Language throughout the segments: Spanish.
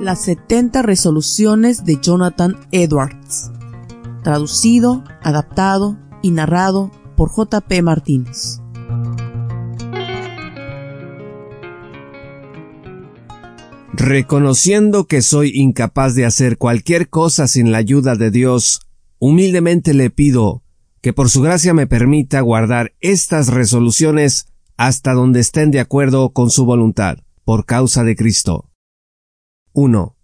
Las 70 resoluciones de Jonathan Edwards. Traducido, adaptado y narrado por J.P. Martínez. Reconociendo que soy incapaz de hacer cualquier cosa sin la ayuda de Dios, humildemente le pido que por su gracia me permita guardar estas resoluciones hasta donde estén de acuerdo con su voluntad, por causa de Cristo. 1.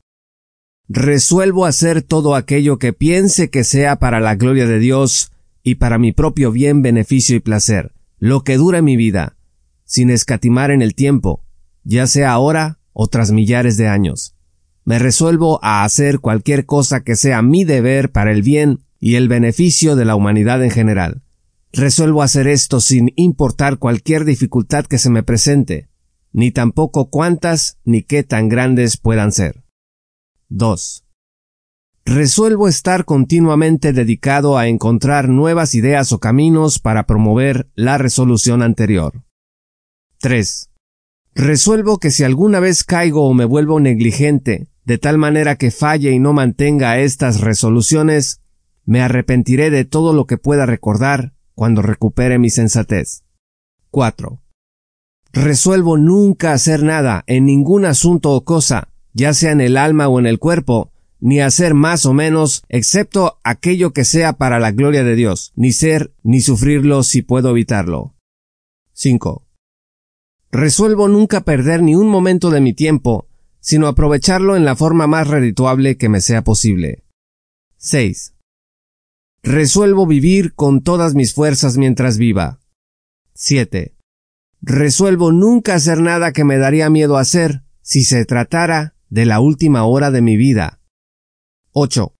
Resuelvo hacer todo aquello que piense que sea para la gloria de Dios y para mi propio bien, beneficio y placer, lo que dure mi vida, sin escatimar en el tiempo, ya sea ahora o tras millares de años. Me resuelvo a hacer cualquier cosa que sea mi deber para el bien y el beneficio de la humanidad en general. Resuelvo hacer esto sin importar cualquier dificultad que se me presente, ni tampoco cuántas ni qué tan grandes puedan ser. 2. Resuelvo estar continuamente dedicado a encontrar nuevas ideas o caminos para promover la resolución anterior. 3. Resuelvo que si alguna vez caigo o me vuelvo negligente, de tal manera que falle y no mantenga estas resoluciones, me arrepentiré de todo lo que pueda recordar cuando recupere mi sensatez. 4. Resuelvo nunca hacer nada en ningún asunto o cosa, ya sea en el alma o en el cuerpo, ni hacer más o menos, excepto aquello que sea para la gloria de Dios, ni ser ni sufrirlo si puedo evitarlo. 5. Resuelvo nunca perder ni un momento de mi tiempo, sino aprovecharlo en la forma más redituable que me sea posible. 6. Resuelvo vivir con todas mis fuerzas mientras viva. 7. Resuelvo nunca hacer nada que me daría miedo hacer si se tratara de la última hora de mi vida. 8.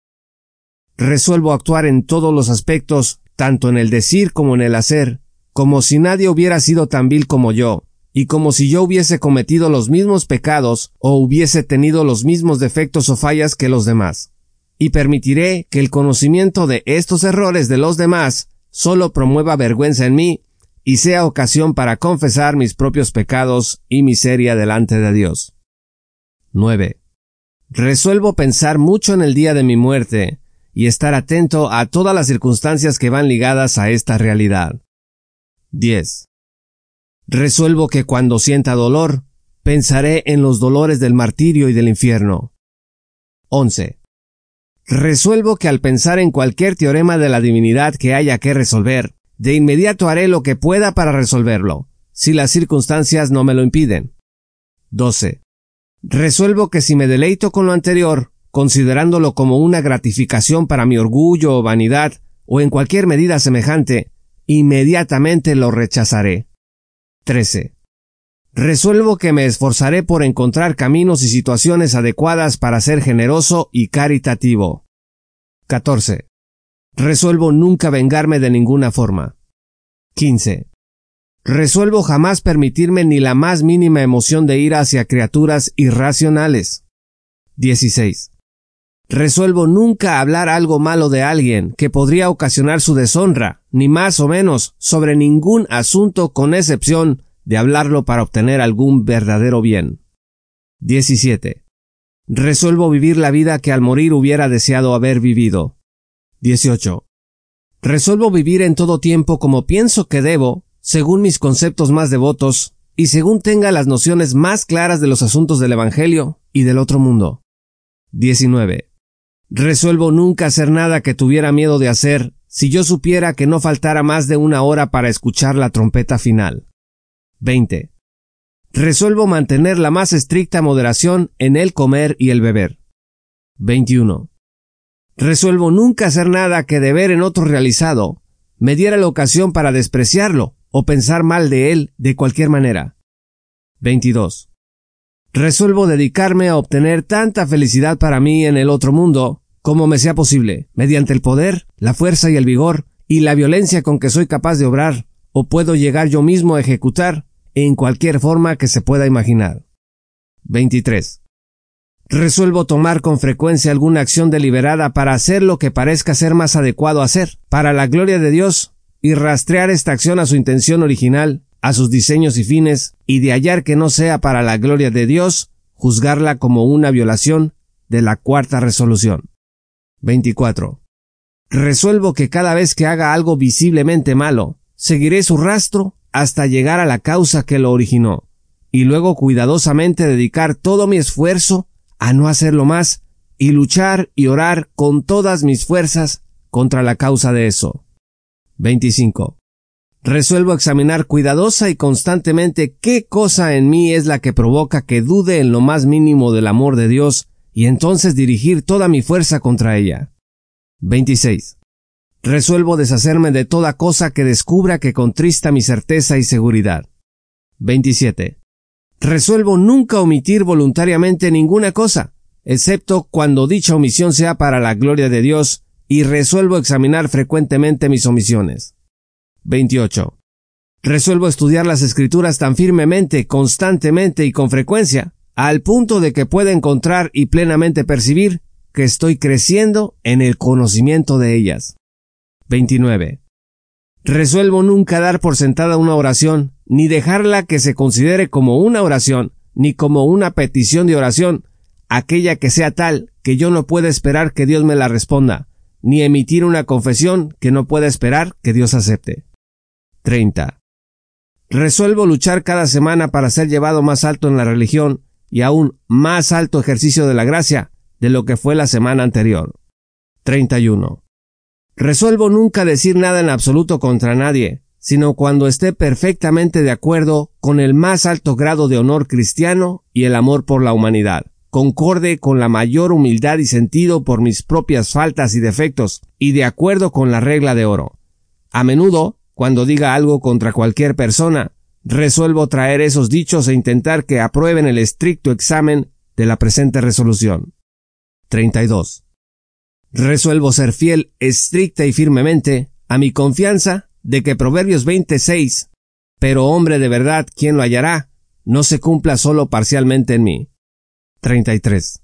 Resuelvo actuar en todos los aspectos, tanto en el decir como en el hacer, como si nadie hubiera sido tan vil como yo, y como si yo hubiese cometido los mismos pecados o hubiese tenido los mismos defectos o fallas que los demás. Y permitiré que el conocimiento de estos errores de los demás solo promueva vergüenza en mí y sea ocasión para confesar mis propios pecados y miseria delante de Dios. 9. Resuelvo pensar mucho en el día de mi muerte y estar atento a todas las circunstancias que van ligadas a esta realidad. 10. Resuelvo que cuando sienta dolor, pensaré en los dolores del martirio y del infierno. 11. Resuelvo que al pensar en cualquier teorema de la divinidad que haya que resolver, de inmediato haré lo que pueda para resolverlo, si las circunstancias no me lo impiden. 12. Resuelvo que si me deleito con lo anterior, considerándolo como una gratificación para mi orgullo o vanidad, o en cualquier medida semejante, inmediatamente lo rechazaré. 13. Resuelvo que me esforzaré por encontrar caminos y situaciones adecuadas para ser generoso y caritativo. 14. Resuelvo nunca vengarme de ninguna forma. 15. Resuelvo jamás permitirme ni la más mínima emoción de ira hacia criaturas irracionales. 16. Resuelvo nunca hablar algo malo de alguien que podría ocasionar su deshonra, ni más o menos, sobre ningún asunto con excepción de hablarlo para obtener algún verdadero bien. 17. Resuelvo vivir la vida que al morir hubiera deseado haber vivido. 18. Resuelvo vivir en todo tiempo como pienso que debo, según mis conceptos más devotos, y según tenga las nociones más claras de los asuntos del Evangelio y del otro mundo. 19. Resuelvo nunca hacer nada que tuviera miedo de hacer si yo supiera que no faltara más de una hora para escuchar la trompeta final. 20. Resuelvo mantener la más estricta moderación en el comer y el beber. 21. Resuelvo nunca hacer nada que deber en otro realizado me diera la ocasión para despreciarlo o pensar mal de él de cualquier manera. 22. Resuelvo dedicarme a obtener tanta felicidad para mí en el otro mundo como me sea posible, mediante el poder, la fuerza y el vigor, y la violencia con que soy capaz de obrar, o puedo llegar yo mismo a ejecutar, en cualquier forma que se pueda imaginar. 23. Resuelvo tomar con frecuencia alguna acción deliberada para hacer lo que parezca ser más adecuado hacer, para la gloria de Dios, y rastrear esta acción a su intención original, a sus diseños y fines, y de hallar que no sea para la gloria de Dios, juzgarla como una violación de la cuarta resolución. 24. Resuelvo que cada vez que haga algo visiblemente malo, seguiré su rastro hasta llegar a la causa que lo originó, y luego cuidadosamente dedicar todo mi esfuerzo a no hacerlo más, y luchar y orar con todas mis fuerzas contra la causa de eso. 25. Resuelvo examinar cuidadosa y constantemente qué cosa en mí es la que provoca que dude en lo más mínimo del amor de Dios y entonces dirigir toda mi fuerza contra ella. 26. Resuelvo deshacerme de toda cosa que descubra que contrista mi certeza y seguridad. 27. Resuelvo nunca omitir voluntariamente ninguna cosa, excepto cuando dicha omisión sea para la gloria de Dios, y resuelvo examinar frecuentemente mis omisiones. 28. Resuelvo estudiar las escrituras tan firmemente, constantemente y con frecuencia, al punto de que pueda encontrar y plenamente percibir que estoy creciendo en el conocimiento de ellas. 29. Resuelvo nunca dar por sentada una oración, ni dejarla que se considere como una oración, ni como una petición de oración, aquella que sea tal que yo no pueda esperar que Dios me la responda, ni emitir una confesión que no pueda esperar que Dios acepte. 30. Resuelvo luchar cada semana para ser llevado más alto en la religión y aún más alto ejercicio de la gracia de lo que fue la semana anterior. 31. Resuelvo nunca decir nada en absoluto contra nadie, sino cuando esté perfectamente de acuerdo con el más alto grado de honor cristiano y el amor por la humanidad, concorde con la mayor humildad y sentido por mis propias faltas y defectos, y de acuerdo con la regla de oro. A menudo cuando diga algo contra cualquier persona, resuelvo traer esos dichos e intentar que aprueben el estricto examen de la presente resolución. 32. Resuelvo ser fiel estricta y firmemente a mi confianza de que Proverbios 26, pero hombre de verdad, ¿quién lo hallará? no se cumpla solo parcialmente en mí. 33.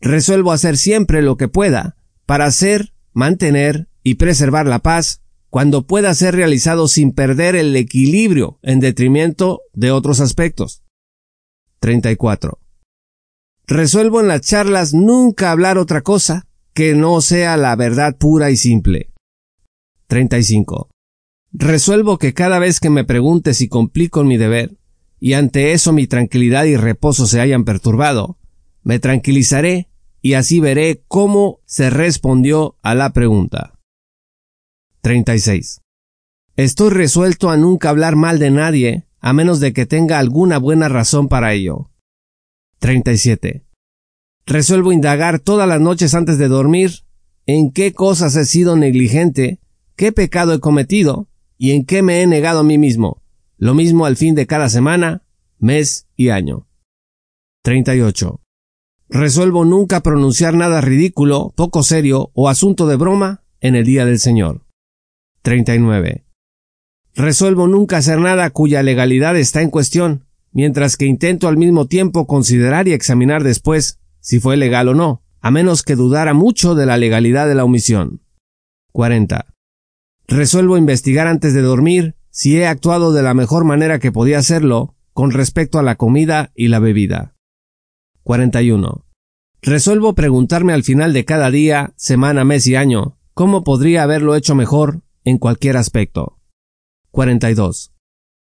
Resuelvo hacer siempre lo que pueda para hacer, mantener y preservar la paz cuando pueda ser realizado sin perder el equilibrio en detrimento de otros aspectos. 34. Resuelvo en las charlas nunca hablar otra cosa que no sea la verdad pura y simple. 35. Resuelvo que cada vez que me pregunte si complico mi deber, y ante eso mi tranquilidad y reposo se hayan perturbado, me tranquilizaré y así veré cómo se respondió a la pregunta. 36. Estoy resuelto a nunca hablar mal de nadie, a menos de que tenga alguna buena razón para ello. 37. Resuelvo indagar todas las noches antes de dormir en qué cosas he sido negligente, qué pecado he cometido y en qué me he negado a mí mismo. Lo mismo al fin de cada semana, mes y año. 38. Resuelvo nunca pronunciar nada ridículo, poco serio o asunto de broma en el día del Señor. 39. Resuelvo nunca hacer nada cuya legalidad está en cuestión, mientras que intento al mismo tiempo considerar y examinar después si fue legal o no, a menos que dudara mucho de la legalidad de la omisión. 40. Resuelvo investigar antes de dormir si he actuado de la mejor manera que podía hacerlo con respecto a la comida y la bebida. 41. Resuelvo preguntarme al final de cada día, semana, mes y año, cómo podría haberlo hecho mejor en cualquier aspecto. 42.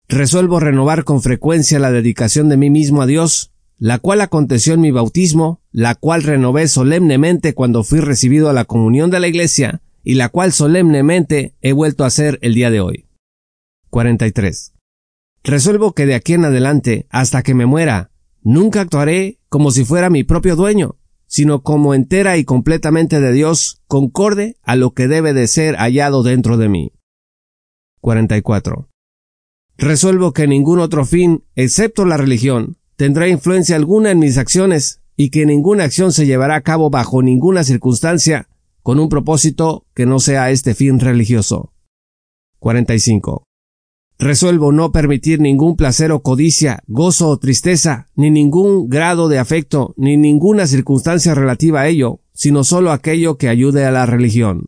Resuelvo renovar con frecuencia la dedicación de mí mismo a Dios, la cual aconteció en mi bautismo, la cual renové solemnemente cuando fui recibido a la comunión de la Iglesia, y la cual solemnemente he vuelto a hacer el día de hoy. 43. Resuelvo que de aquí en adelante, hasta que me muera, nunca actuaré como si fuera mi propio dueño, sino como entera y completamente de Dios, concorde a lo que debe de ser hallado dentro de mí. 44. Resuelvo que ningún otro fin, excepto la religión, tendrá influencia alguna en mis acciones y que ninguna acción se llevará a cabo bajo ninguna circunstancia con un propósito que no sea este fin religioso. 45. Resuelvo no permitir ningún placer o codicia, gozo o tristeza, ni ningún grado de afecto, ni ninguna circunstancia relativa a ello, sino solo aquello que ayude a la religión.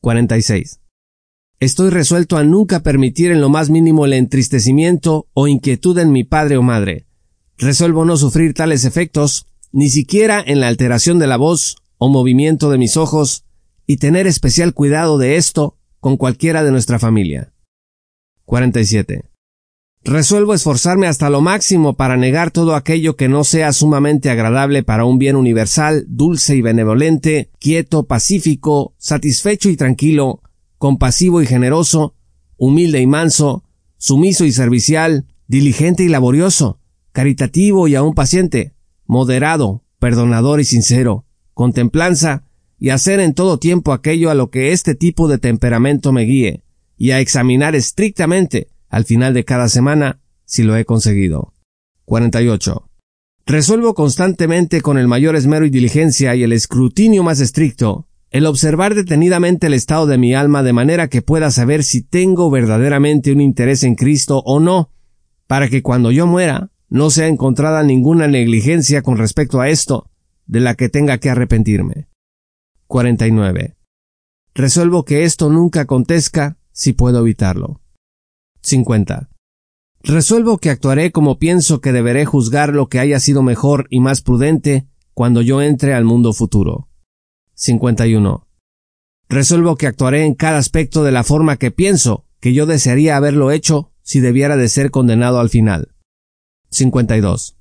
46. Estoy resuelto a nunca permitir en lo más mínimo el entristecimiento o inquietud en mi padre o madre, Resuelvo no sufrir tales efectos, ni siquiera en la alteración de la voz o movimiento de mis ojos, y tener especial cuidado de esto con cualquiera de nuestra familia. 47. Resuelvo esforzarme hasta lo máximo para negar todo aquello que no sea sumamente agradable para un bien universal, dulce y benevolente, quieto, pacífico, satisfecho y tranquilo, compasivo y generoso, humilde y manso, sumiso y servicial, diligente y laborioso, caritativo y aún paciente, moderado, perdonador y sincero, con templanza, y hacer en todo tiempo aquello a lo que este tipo de temperamento me guíe, y a examinar estrictamente al final de cada semana si lo he conseguido. 48. Resuelvo constantemente con el mayor esmero y diligencia y el escrutinio más estricto el observar detenidamente el estado de mi alma de manera que pueda saber si tengo verdaderamente un interés en Cristo o no, para que cuando yo muera no sea encontrada ninguna negligencia con respecto a esto, de la que tenga que arrepentirme. 49. Resuelvo que esto nunca acontezca si puedo evitarlo. 50. Resuelvo que actuaré como pienso que deberé juzgar lo que haya sido mejor y más prudente cuando yo entre al mundo futuro. 51. Resuelvo que actuaré en cada aspecto de la forma que pienso que yo desearía haberlo hecho si debiera de ser condenado al final. 52.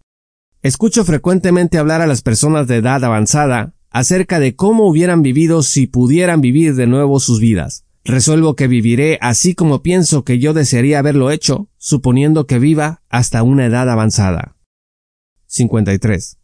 Escucho frecuentemente hablar a las personas de edad avanzada acerca de cómo hubieran vivido si pudieran vivir de nuevo sus vidas. Resuelvo que viviré así como pienso que yo desearía haberlo hecho, suponiendo que viva hasta una edad avanzada. 53.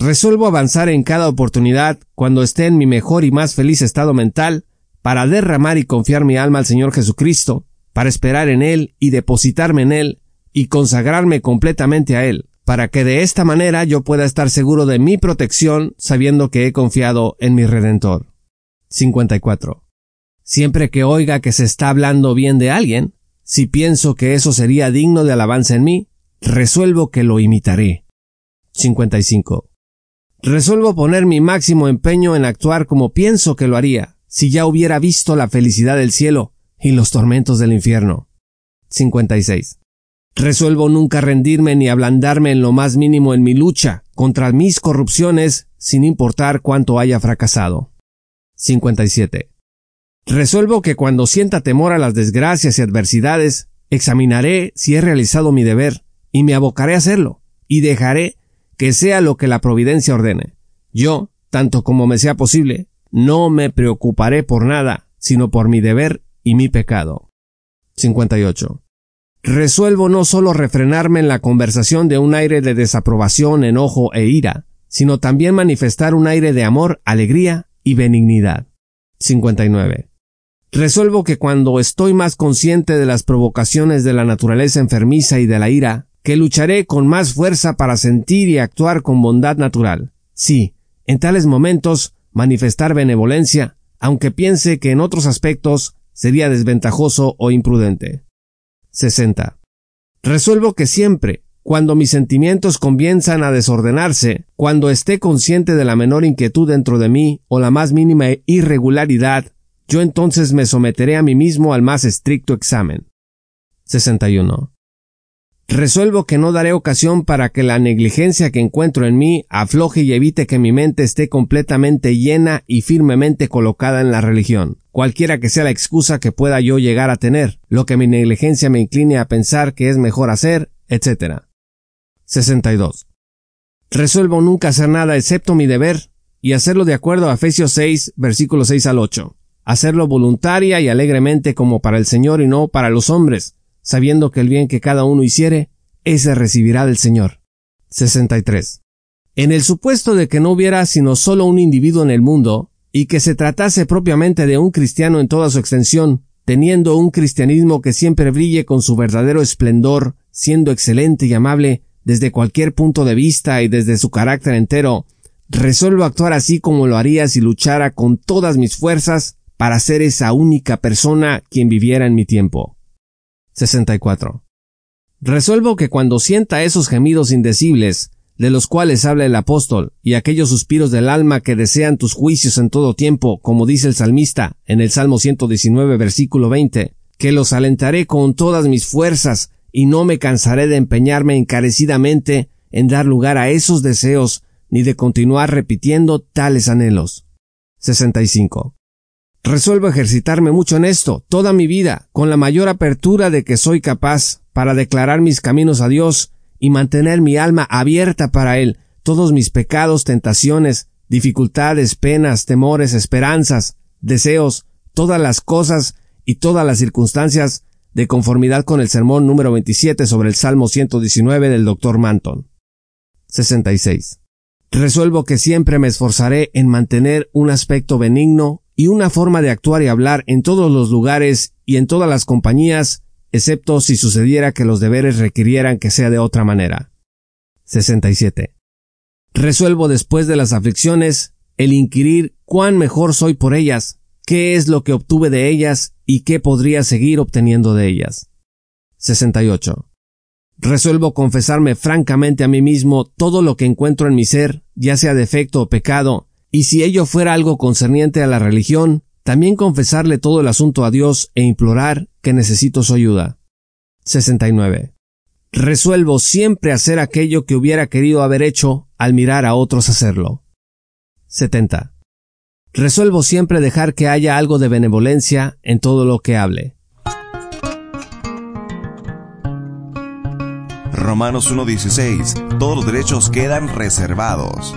Resuelvo avanzar en cada oportunidad cuando esté en mi mejor y más feliz estado mental, para derramar y confiar mi alma al Señor Jesucristo, para esperar en Él y depositarme en Él, y consagrarme completamente a Él, para que de esta manera yo pueda estar seguro de mi protección sabiendo que he confiado en mi Redentor. 54. Siempre que oiga que se está hablando bien de alguien, si pienso que eso sería digno de alabanza en mí, resuelvo que lo imitaré. 55. Resuelvo poner mi máximo empeño en actuar como pienso que lo haría, si ya hubiera visto la felicidad del cielo y los tormentos del infierno. 56. Resuelvo nunca rendirme ni ablandarme en lo más mínimo en mi lucha contra mis corrupciones, sin importar cuánto haya fracasado. 57. Resuelvo que cuando sienta temor a las desgracias y adversidades, examinaré si he realizado mi deber, y me abocaré a hacerlo, y dejaré que sea lo que la providencia ordene. Yo, tanto como me sea posible, no me preocuparé por nada, sino por mi deber y mi pecado. 58. Resuelvo no solo refrenarme en la conversación de un aire de desaprobación, enojo e ira, sino también manifestar un aire de amor, alegría y benignidad. 59. Resuelvo que cuando estoy más consciente de las provocaciones de la naturaleza enfermiza y de la ira, que lucharé con más fuerza para sentir y actuar con bondad natural. Sí, en tales momentos manifestar benevolencia, aunque piense que en otros aspectos sería desventajoso o imprudente. 60. Resuelvo que siempre, cuando mis sentimientos comienzan a desordenarse, cuando esté consciente de la menor inquietud dentro de mí o la más mínima irregularidad, yo entonces me someteré a mí mismo al más estricto examen. 61. Resuelvo que no daré ocasión para que la negligencia que encuentro en mí afloje y evite que mi mente esté completamente llena y firmemente colocada en la religión, cualquiera que sea la excusa que pueda yo llegar a tener, lo que mi negligencia me incline a pensar que es mejor hacer, etc. 62. Resuelvo nunca hacer nada excepto mi deber y hacerlo de acuerdo a Efesios 6, versículos 6 al 8 hacerlo voluntaria y alegremente como para el Señor y no para los hombres, sabiendo que el bien que cada uno hiciere, ese recibirá del Señor. 63. En el supuesto de que no hubiera sino solo un individuo en el mundo, y que se tratase propiamente de un cristiano en toda su extensión, teniendo un cristianismo que siempre brille con su verdadero esplendor, siendo excelente y amable desde cualquier punto de vista y desde su carácter entero, resuelvo actuar así como lo haría si luchara con todas mis fuerzas para ser esa única persona quien viviera en mi tiempo. 64. Resuelvo que cuando sienta esos gemidos indecibles, de los cuales habla el apóstol, y aquellos suspiros del alma que desean tus juicios en todo tiempo, como dice el salmista en el Salmo 119 versículo 20, que los alentaré con todas mis fuerzas y no me cansaré de empeñarme encarecidamente en dar lugar a esos deseos ni de continuar repitiendo tales anhelos. 65. Resuelvo ejercitarme mucho en esto, toda mi vida, con la mayor apertura de que soy capaz, para declarar mis caminos a Dios y mantener mi alma abierta para Él, todos mis pecados, tentaciones, dificultades, penas, temores, esperanzas, deseos, todas las cosas y todas las circunstancias de conformidad con el sermón número 27 sobre el Salmo 119 del Dr. Manton. 66. Resuelvo que siempre me esforzaré en mantener un aspecto benigno y una forma de actuar y hablar en todos los lugares y en todas las compañías, excepto si sucediera que los deberes requirieran que sea de otra manera. 67. Resuelvo después de las aflicciones el inquirir cuán mejor soy por ellas, qué es lo que obtuve de ellas y qué podría seguir obteniendo de ellas. 68. Resuelvo confesarme francamente a mí mismo todo lo que encuentro en mi ser, ya sea defecto o pecado, y si ello fuera algo concerniente a la religión, también confesarle todo el asunto a Dios e implorar que necesito su ayuda. 69. Resuelvo siempre hacer aquello que hubiera querido haber hecho al mirar a otros hacerlo. 70. Resuelvo siempre dejar que haya algo de benevolencia en todo lo que hable. Romanos 1.16. Todos los derechos quedan reservados.